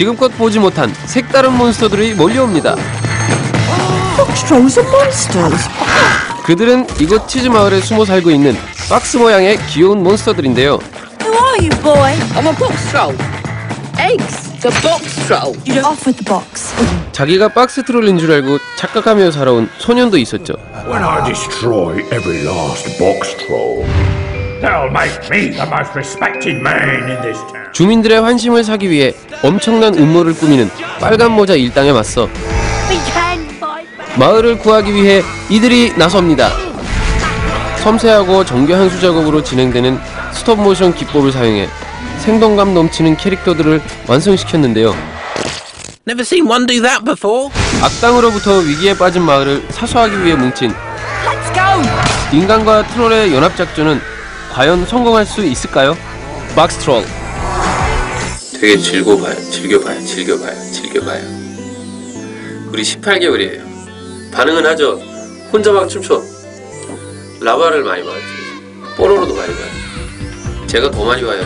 지금껏 보지 못한 색다른 몬스터들이 몰려옵니다. Foxtrolls are monsters. 그들은 이곳 치즈 마을에 숨어 살고 있는 박스 모양의 귀여운 몬스터들인데요. Who are you, boy? I'm a box troll. Eggs. The box troll. Off with the box. 자기가 박스 트롤인 줄 알고 착각하며 살아온 소년도 있었죠. When I destroy every last box troll, they'll make me the most respected man in this town. 주민들의 환심을 사기 위해 엄청난 음모를 꾸미는 빨간 모자 일당에 맞서 마을을 구하기 위해 이들이 나섭니다. 섬세하고 정교한 수작업으로 진행되는 스톱모션 기법을 사용해 생동감 넘치는 캐릭터들을 완성시켰는데요. Never seen one do that before. 악당으로부터 위기에 빠진 마을을 사수하기 위해 뭉친 인간과 트롤의 연합 작전은 과연 성공할 수 있을까요? 박스 트롤 되게 즐거봐요, 즐겨봐요, 즐겨봐요, 즐겨봐요. 우리 18개월이에요. 반응은 하죠. 혼자 막 춤춰. 라바를 많이 봐요. 뽀로로도 많이 봐요. 제가 더 많이 봐요.